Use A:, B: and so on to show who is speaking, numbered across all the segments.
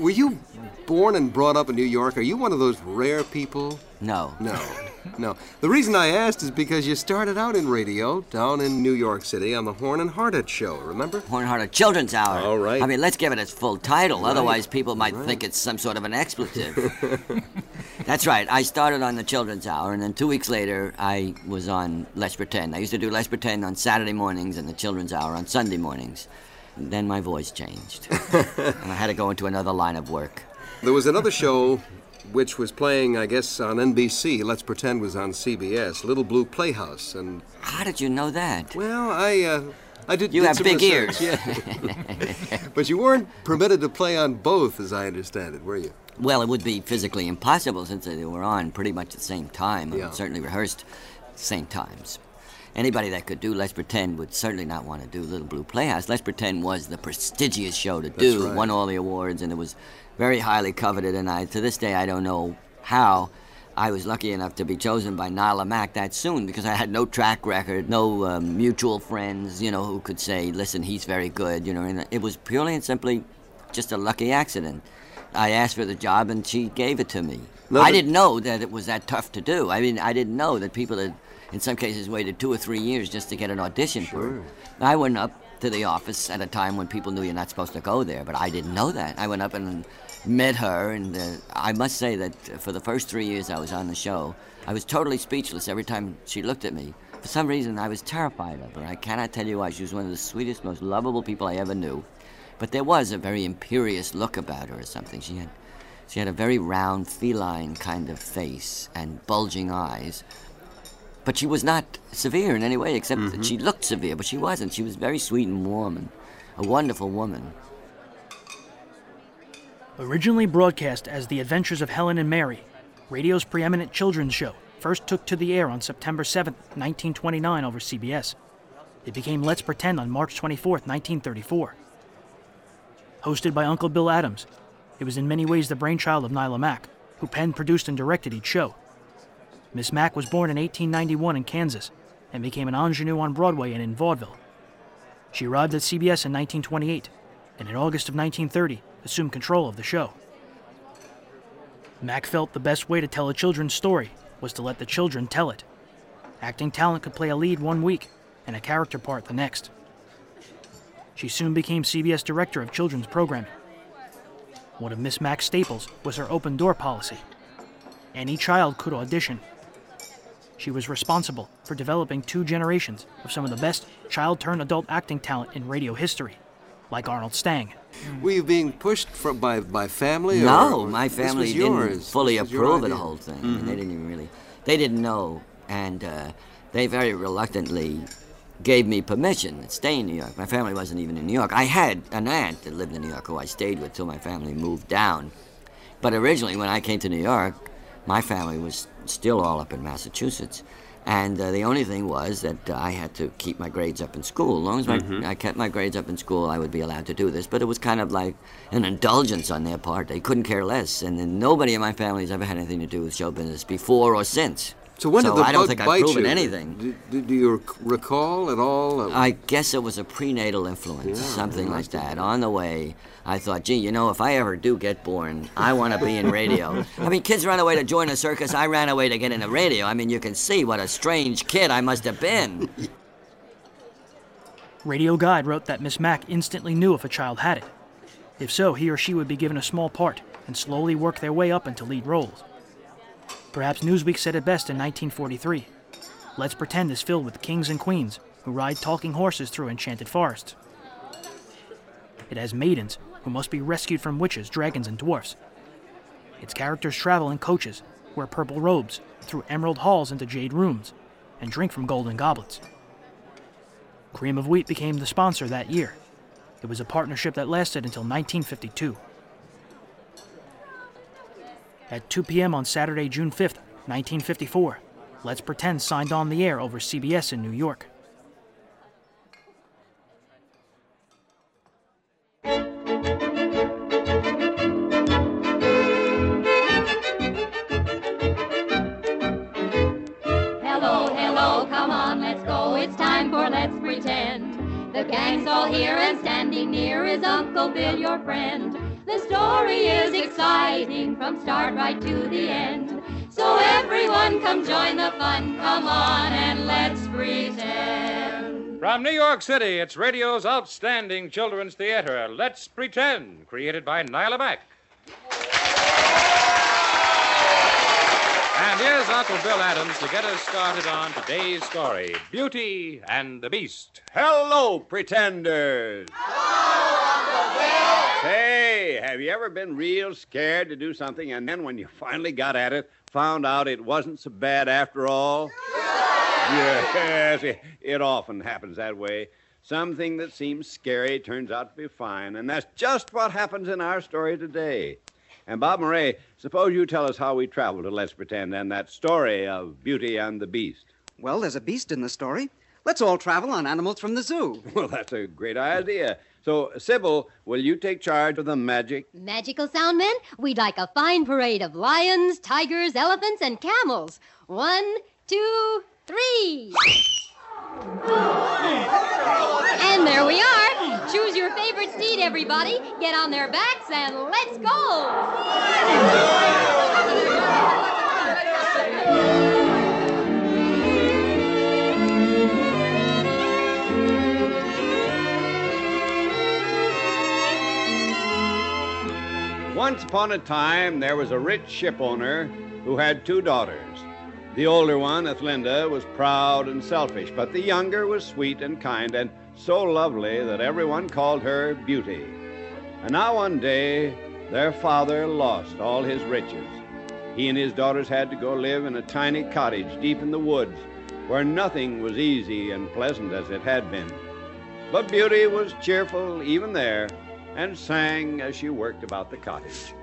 A: were you born and brought up in New York? Are you one of those rare people?
B: No.
A: No. No. The reason I asked is because you started out in radio down in New York City on the Horn and Hardart show, remember?
B: Horn and Hardart Children's Hour.
A: All right.
B: I mean, let's give it its full title.
A: Right.
B: Otherwise, people might
A: Right.
B: think it's some sort of an expletive. That's right. I started on the Children's Hour, and then two weeks later, I was on Let's Pretend. I used to do Let's Pretend on Saturday mornings and the Children's Hour on Sunday mornings. Then my voice changed, and I had to go into another line of work.
A: There was another show which was playing, I guess, on NBC. Let's pretend was on CBS, Little Blue Playhouse, and
B: How did you know that?
A: well, I uh, I did.
B: You
A: did
B: have big
A: research,
B: ears.
A: Yeah. but you weren't permitted to play on both, as I understand it, were you?
B: Well, it would be physically impossible since they were on pretty much at the same time.
A: Yeah.
B: and certainly rehearsed same times. Anybody that could do Let's Pretend would certainly not want to do Little Blue Playhouse. Let's Pretend was the prestigious show to do.
A: right.
B: Won all the awards, and it was very highly coveted. And I, to this day, I don't know how I was lucky enough to be chosen by Nila Mack that soon because I had no track record, no um, mutual friends, you know, who could say, "Listen, he's very good," you know. And it was purely and simply just a lucky accident. I asked for the job, and she gave it to me.
A: No,
B: I
A: but-
B: didn't know that it was that tough to do. I mean, I didn't know that people had, in some cases, waited two or three years just to get an audition for it. I went up to the office at a time when people knew you're not supposed to go there, but I didn't know that. I went up and met her, and uh, I must say that for the first three years I was on the show, I was totally speechless every time she looked at me. For some reason, I was terrified of her. I cannot tell you why. She was one of the sweetest, most lovable people I ever knew. But there was a very imperious look about her or something. She had she had a very round, feline kind of face and bulging eyes. But she was not severe in any way, except that mm-hmm. she looked severe, but she wasn't. She was very sweet and warm and a wonderful woman.
C: Originally broadcast as The Adventures of Helen and Mary, radio's preeminent children's show first took to the air on September 7, 1929, over CBS. It became Let's Pretend on March 24, 1934. Hosted by Uncle Bill Adams, it was in many ways the brainchild of Nila Mack, who penned, produced, and directed each show. Miss Mack was born in 1891 in Kansas and became an ingenue on Broadway and in vaudeville. She arrived at CBS in 1928 and in August of 1930 assumed control of the show. Mack felt the best way to tell a children's story was to let the children tell it. Acting talent could play a lead one week and a character part the next. She soon became CBS Director of Children's Programming. One of Miss Mack's staples was her open door policy. Any child could audition. She was responsible for developing two generations of some of the best child turned adult acting talent in radio history, like Arnold Stang.
A: Were you being pushed from by by family?
B: No,
A: or,
B: my
A: this
B: family
A: was
B: didn't
A: yours.
B: fully
A: This
B: approve of the
A: idea. Mm-hmm.
B: whole thing. I mean, they didn't even really, they didn't know, and uh, they very reluctantly gave me permission to stay in New York. My family wasn't even in New York. I had an aunt that lived in New York who I stayed with till my family moved down. But originally, when I came to New York, my family was still all up in Massachusetts. And uh, the only thing was that uh, I had to keep my grades up in school. As long as my,
A: Mm-hmm.
B: I kept my grades up in school, I would be allowed to do this. But it was kind of like an indulgence on their part. They couldn't care less. And then nobody in my family has ever had anything to do with show business before or since.
A: So when did the
B: I don't
A: bug
B: think I've proven
A: you?
B: anything.
A: Do, do, do you recall at all?
B: I guess it was a prenatal influence,
A: Yeah,
B: something like that. On the way, I thought, gee, you know, if I ever do get born, I want to be in radio. I mean, kids run away to join a circus. I ran away to get into radio. I mean, you can see what a strange kid I must have been.
C: Radio Guide wrote that Miss Mack instantly knew if a child had it. If so, he or she would be given a small part and slowly work their way up into lead roles. Perhaps Newsweek said it best in 1943 Let's pretend is filled with kings and queens who ride talking horses through enchanted forests. It has maidens who must be rescued from witches, dragons, and dwarfs. Its characters travel in coaches, wear purple robes, through emerald halls into jade rooms, and drink from golden goblets. Cream of Wheat became the sponsor that year. It was a partnership that lasted until 1952. At 2 p.m. on Saturday, June 5th, 1954, Let's Pretend signed on the air over CBS in New York.
D: Hello, hello, come on, let's go. It's time for Let's Pretend. The gang's all here and standing near is Uncle Bill, your friend. The story is exciting from start right to the end. So everyone come join the fun. Come on and let's pretend.
E: From New York City, it's radio's outstanding children's theater, Let's Pretend, created by Nila Mack. And here's Uncle Bill Adams to get us started on today's story Beauty and the Beast.
F: Hello, pretenders. Have you ever been real scared to do something and then when you finally got at it, found out it wasn't so bad after all? Yes, it, it often happens that way. Something that seems scary turns out to be fine, and that's just what happens in our story today. And Bob Murray, suppose you tell us how we traveled to Let's Pretend and that story of Beauty and the Beast.
G: Well, there's a beast in the story. Let's all travel on animals from the zoo.
F: Well, that's a great idea. So, Sybil, will you take charge of the magic?
H: Magical sound men, we'd like a fine parade of lions, tigers, elephants, and camels. One, two, three. And there we are. Choose your favorite steed, everybody. Get on their backs and let's go.
F: Once upon a time, there was a rich ship owner who had two daughters. The older one, Ethelinda, was proud and selfish, but the younger was sweet and kind and so lovely that everyone called her Beauty. And now one day, their father lost all his riches. He and his daughters had to go live in a tiny cottage deep in the woods where nothing was easy and pleasant as it had been. But Beauty was cheerful even there and sang as she worked about the cottage.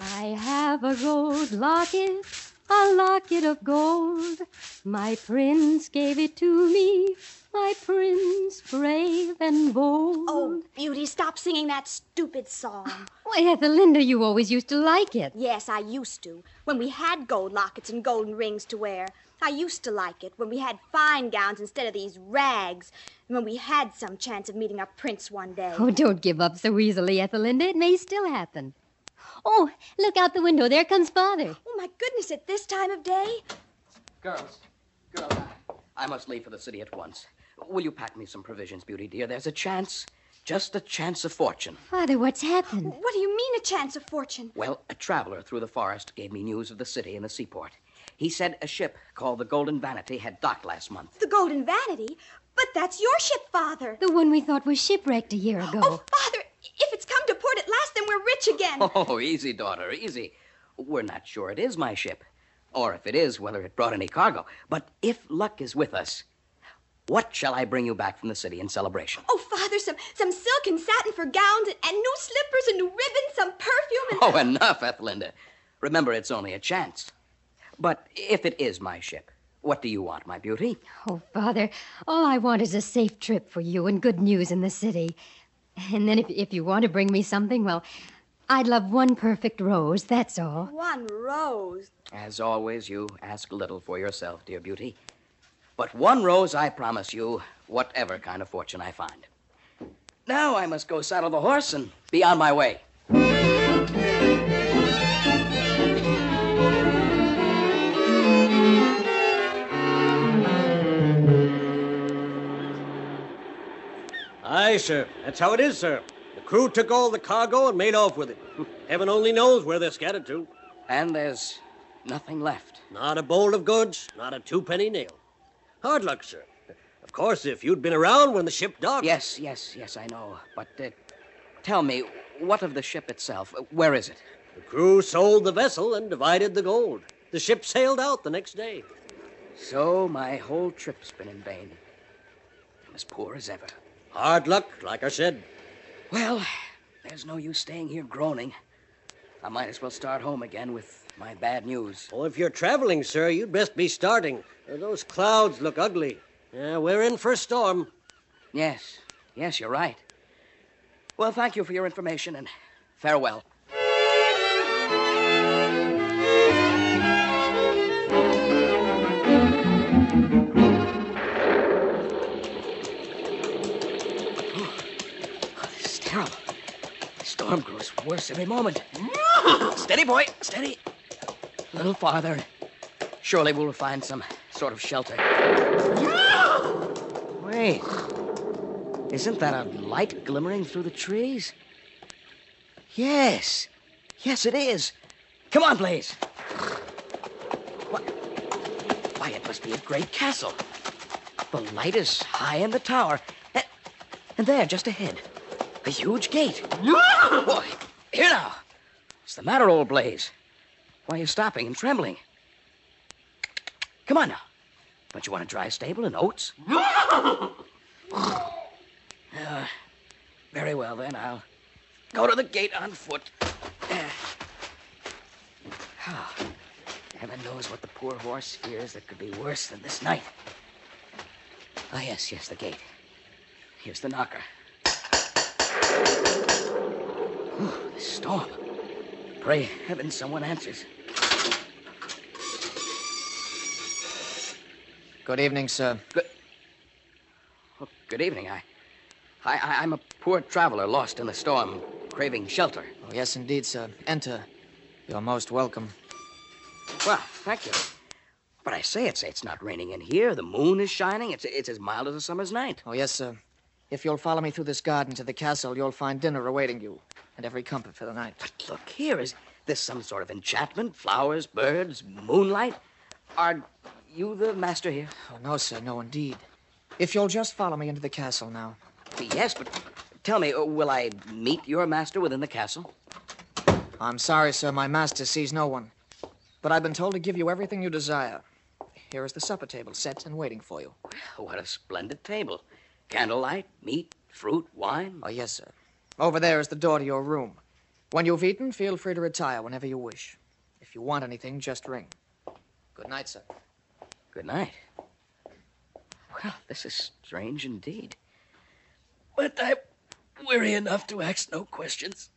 H: I have a gold locket, a locket of gold. My prince gave it to me, my prince brave and bold.
I: Oh, Beauty, stop singing that stupid song.
H: Ah, why, Ethelinda, you always used to like it.
I: yes, I used to. When we had gold lockets and golden rings to wear. I used to like it. When we had fine gowns instead of these rags. And when we had some chance of meeting our prince one day.
H: Oh, don't give up so easily, Ethelinda. It may still happen. Oh, look out the window. There comes Father.
I: Oh, my goodness, at this time of day?
J: Girls, girls, I, I must leave for the city at once. Will you pack me some provisions, Beauty dear? There's a chance, just a chance of fortune.
H: Father, what's happened?
I: What do you mean, a chance of fortune?
J: Well, a traveler through the forest gave me news of the city and the seaport. He said a ship called the Golden Vanity had docked last month.
I: The Golden Vanity? But that's your ship, Father.
H: The one we thought was shipwrecked a year ago.
I: Oh, Father, if it's come to port at last, then we're rich again.
J: Oh, easy, daughter, easy. We're not sure it is my ship, or if it is, whether it brought any cargo. But if luck is with us, what shall I bring you back from the city in celebration?
I: Oh, Father, some, some silk and satin for gowns and, and new slippers and new ribbons, some perfume and.
J: Oh, enough, Ethelinda. Remember, it's only a chance. But if it is my ship, what do you want, my beauty?
H: Oh, Father, all I want is a safe trip for you and good news in the city. And then if, if you want to bring me something, well, I'd love one perfect rose, that's all.
I: One rose.
J: As always, you ask little for yourself, dear beauty. But one rose I promise you, whatever kind of fortune I find. Now I must go saddle the horse and be on my way.
K: Aye, sir. That's how it is, sir. The crew took all the cargo and made off with it. Heaven only knows where they're scattered to.
J: And there's nothing left.
K: Not a bolt of goods, not a two-penny nail. Hard luck, sir. Of course, if you'd been around when the ship docked.
J: Yes, yes, yes, I know. But uh, tell me, what of the ship itself? Where is it?
K: The crew sold the vessel and divided the gold. The ship sailed out the next day.
J: So my whole trip's been in vain. I'm as poor as ever.
K: Hard luck, like I said.
J: Well, there's no use staying here groaning. I might as well start home again with my bad news.
K: Oh, if you're traveling, sir, you'd best be starting. Uh, Those clouds look ugly. Yeah, we're in for a storm.
J: Yes, yes, you're right. Well, thank you for your information and farewell. Terrible. Storm grows worse every moment. steady, boy, steady. A little farther. Surely we'll find some sort of shelter. Wait. Isn't that a light glimmering through the trees? Yes. Yes, it is. Come on, Blaze. What? Why, it must be a great castle. The light is high in the tower. And, and there, just ahead, a huge gate. Boy, here now. What's the matter, old Blaze? Why are you stopping and trembling? Come on now. Don't you want a dry stable and oats? Uh, very well, then. I'll go to the gate on foot. Oh, heaven knows what the poor horse fears that could be worse than this night. Ah, yes, yes, the gate. Here's the knocker. Whew, this storm. Pray heaven someone answers.
L: Good evening, sir.
J: Good. Oh, good evening. I, I, I, I'm a poor traveler lost in the storm, craving shelter.
L: Oh, yes, indeed, sir. Enter. You're most welcome.
J: Well, thank you. But I say it's it's not raining in here. The moon is shining. It's it's as mild as a summer's night.
L: Oh, yes, sir. If you'll follow me through this garden to the castle, you'll find dinner awaiting you, and every comfort for the night.
J: But look here, is this some sort of enchantment? Flowers, birds, moonlight? Are you the master here?
L: Oh, no, sir, no, indeed. If you'll just follow me into the castle now.
J: Yes, but tell me, uh, will I meet your master within the castle?
L: I'm sorry, sir, my master sees no one. But I've been told to give you everything you desire. Here is the supper table set and waiting for you.
J: Well, What a splendid table. Candlelight, meat, fruit, wine.
L: Oh, yes, sir. Over there is the door to your room. When you've eaten, feel free to retire whenever you wish. If you want anything, just ring. Good night, sir.
J: Good night. Well, this is strange indeed. But I'm weary enough to ask no questions.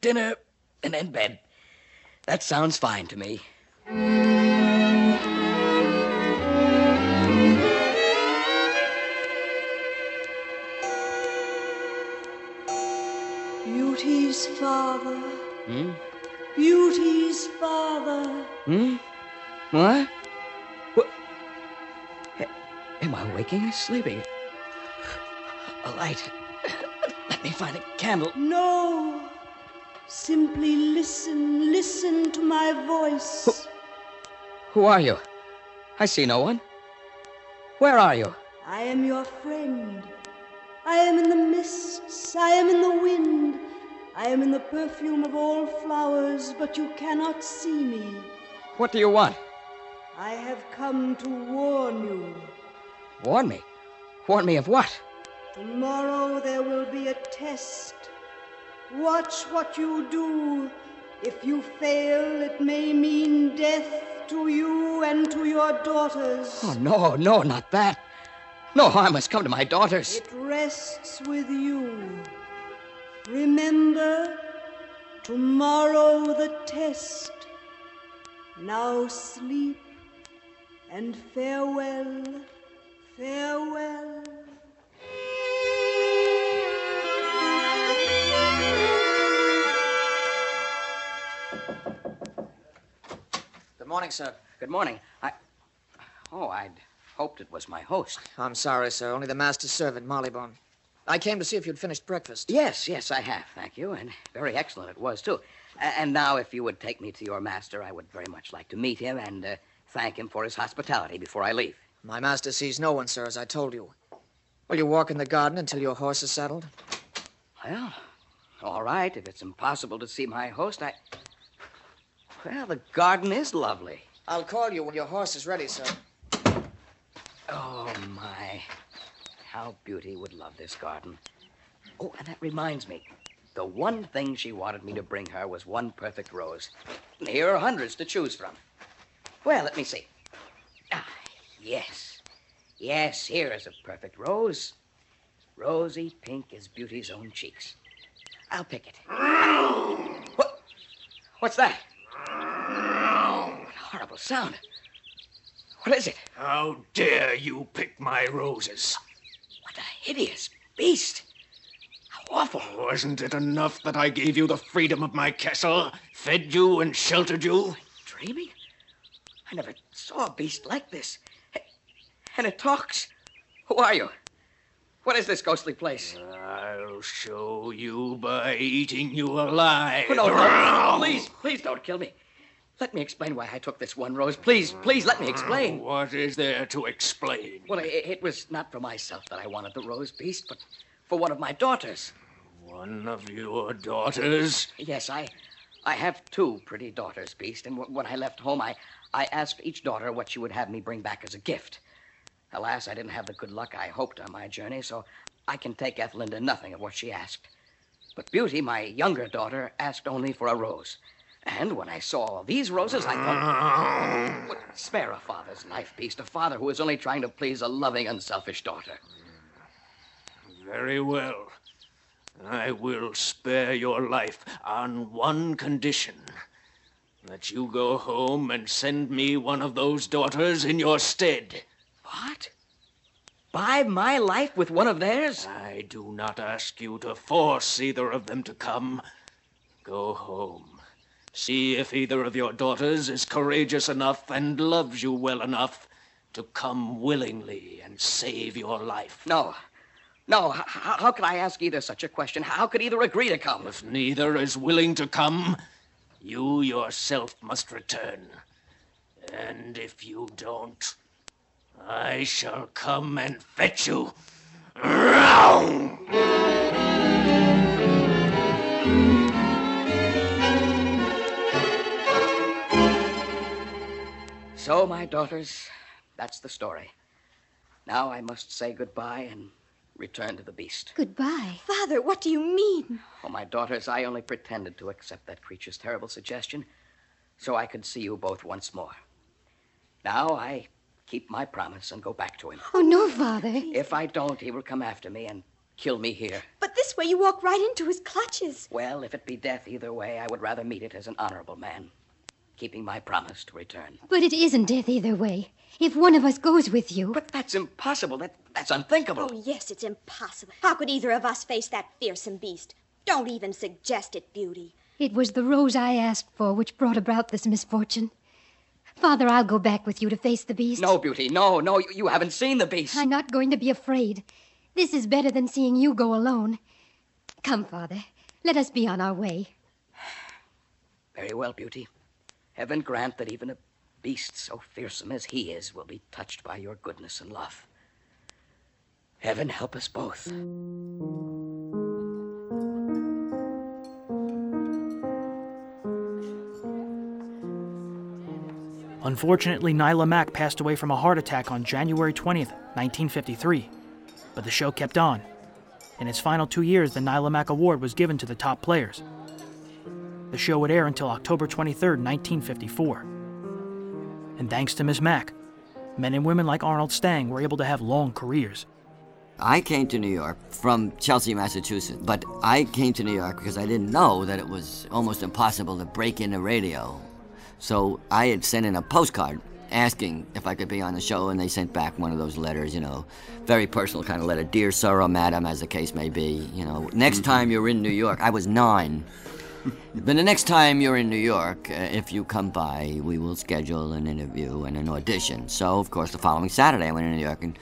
J: Dinner and then bed. That sounds fine to me. Or sleeping? A light. Let me find a candle.
M: No. Simply listen, listen to my voice.
J: Who, Who are you? I see no one. Where are you?
M: I am your friend. I am in the mists. I am in the wind. I am in the perfume of all flowers, but you cannot see me.
J: What do you want?
M: I have come to warn you.
J: Warn me. Warn me of what?
M: Tomorrow there will be a test. Watch what you do. If you fail, it may mean death to you and to your daughters.
J: Oh, no, no, not that. No harm has come to my daughters.
M: It rests with you. Remember, tomorrow the test. Now sleep and farewell, farewell.
L: Good morning, sir.
J: Good morning. I. Oh, I'd hoped it was my host.
L: I'm sorry, sir. Only the master's servant, Mollybone. I came to see if you'd finished breakfast.
J: Yes, yes, I have, thank you, and very excellent it was, too. And now, if you would take me to your master, I would very much like to meet him and uh, thank him for his hospitality before I leave.
L: My master sees no one, sir, as I told you. Will you walk in the garden until your horse is saddled?
J: Well, all right. If it's impossible to see my host, I. Well, the garden is lovely.
L: I'll call you when your horse is ready, sir.
J: Oh, my. How Beauty would love this garden. Oh, and that reminds me. The one thing she wanted me to bring her was one perfect rose. And here are hundreds to choose from. Well, let me see. Yes. Yes, here is a perfect rose. Rosy pink as Beauty's own cheeks. I'll pick it. What? What's that? What a horrible sound. What is it?
N: How dare you pick my roses?
J: What a hideous beast. How awful.
N: Wasn't it enough that I gave you the freedom of my castle, fed you and sheltered you?
J: Dreaming? I never saw a beast like this. And it talks. Who are you? What is this ghostly place?
N: I'll show you by eating you alive.
J: Oh, no, no, please, please don't kill me. Let me explain why I took this one rose. Please, please let me explain.
N: Uh, what is there to explain?
J: Well, it, it was not for myself that I wanted the rose beast, but for one of my daughters.
N: One of your daughters?
J: Yes, I, I have two pretty daughters, Beast. And w- when I left home, I, I asked each daughter what she would have me bring back as a gift. Alas, I didn't have the good luck I hoped on my journey, so I can take Ethelinda nothing of what she asked. But Beauty, my younger daughter, asked only for a rose. And when I saw all these roses, I thought, "What- spare a father's life, Beast, a father who is only trying to please a loving, unselfish daughter.
N: Very well. I will spare your life on one condition that you go home and send me one of those daughters in your stead.
J: What? Buy my life with one of theirs?
N: I do not ask you to force either of them to come. Go home. See if either of your daughters is courageous enough and loves you well enough to come willingly and save your life.
J: No. No, h- h- how could I ask either such a question? How could either agree to come?
N: If neither is willing to come, you yourself must return. And if you don't, I shall come and fetch you.
J: So, my daughters, that's the story. Now I must say goodbye and return to the beast.
H: Goodbye.
I: Father, what do you mean?
J: Oh, my daughters, I only pretended to accept that creature's terrible suggestion so I could see you both once more. Now I keep my promise and go back to him.
H: Oh, no, Father.
J: If I don't, he will come after me and kill me here.
I: But this way you walk right into his clutches.
J: Well, if it be death either way, I would rather meet it as an honorable man, keeping my promise to return.
H: But it isn't death either way. If one of us goes with you.
J: But that's impossible. That, that's unthinkable.
I: Oh, yes, it's impossible. How could either of us face that fearsome beast? Don't even suggest it, Beauty.
H: It was the rose I asked for which brought about this misfortune. Father, I'll go back with you to face the beast.
J: No, Beauty, no, no, you, you haven't seen the beast.
H: I'm not going to be afraid. This is better than seeing you go alone. Come, Father. Let us be on our way.
J: Very well, Beauty. Heaven grant that even a beast so fearsome as he is will be touched by your goodness and love. Heaven help us both.
C: Unfortunately, Nila Mack passed away from a heart attack on January 20th, 1953. But the show kept on. In its final two years, the Nila Mack Award was given to the top players. The show would air until October 23rd, 1954. And thanks to Miss Mack, men and women like Arnold Stang were able to have long careers.
B: I came to New York from Chelsea, Massachusetts, but I came to New York because I didn't know that it was almost impossible to break into radio. So I had sent in a postcard asking if I could be on the show, and they sent back one of those letters, you know, very personal kind of letter. Dear sir or madam, as the case may be, you know, next time you're in New York, I was nine. but the next time you're in New York, uh, if you come by, we will schedule an interview and an audition. So, of course, the following Saturday, I went to New York and,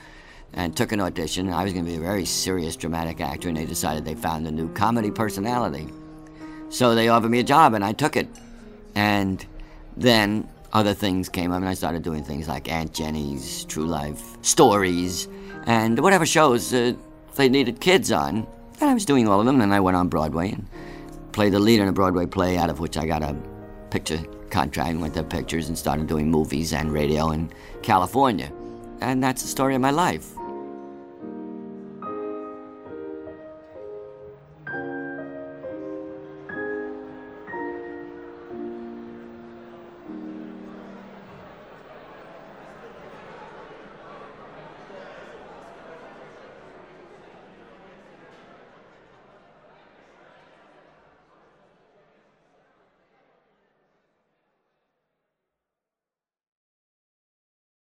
B: and took an audition. I was going to be a very serious dramatic actor, and they decided they found a new comedy personality. So they offered me a job, and I took it. And then other things came up, and I started doing things like Aunt Jenny's True Life Stories and whatever shows uh, they needed kids on. And I was doing all of them, and I went on Broadway and played the lead in a Broadway play, out of which I got a picture contract and went to pictures and started doing movies and radio in California. And that's the story of my life.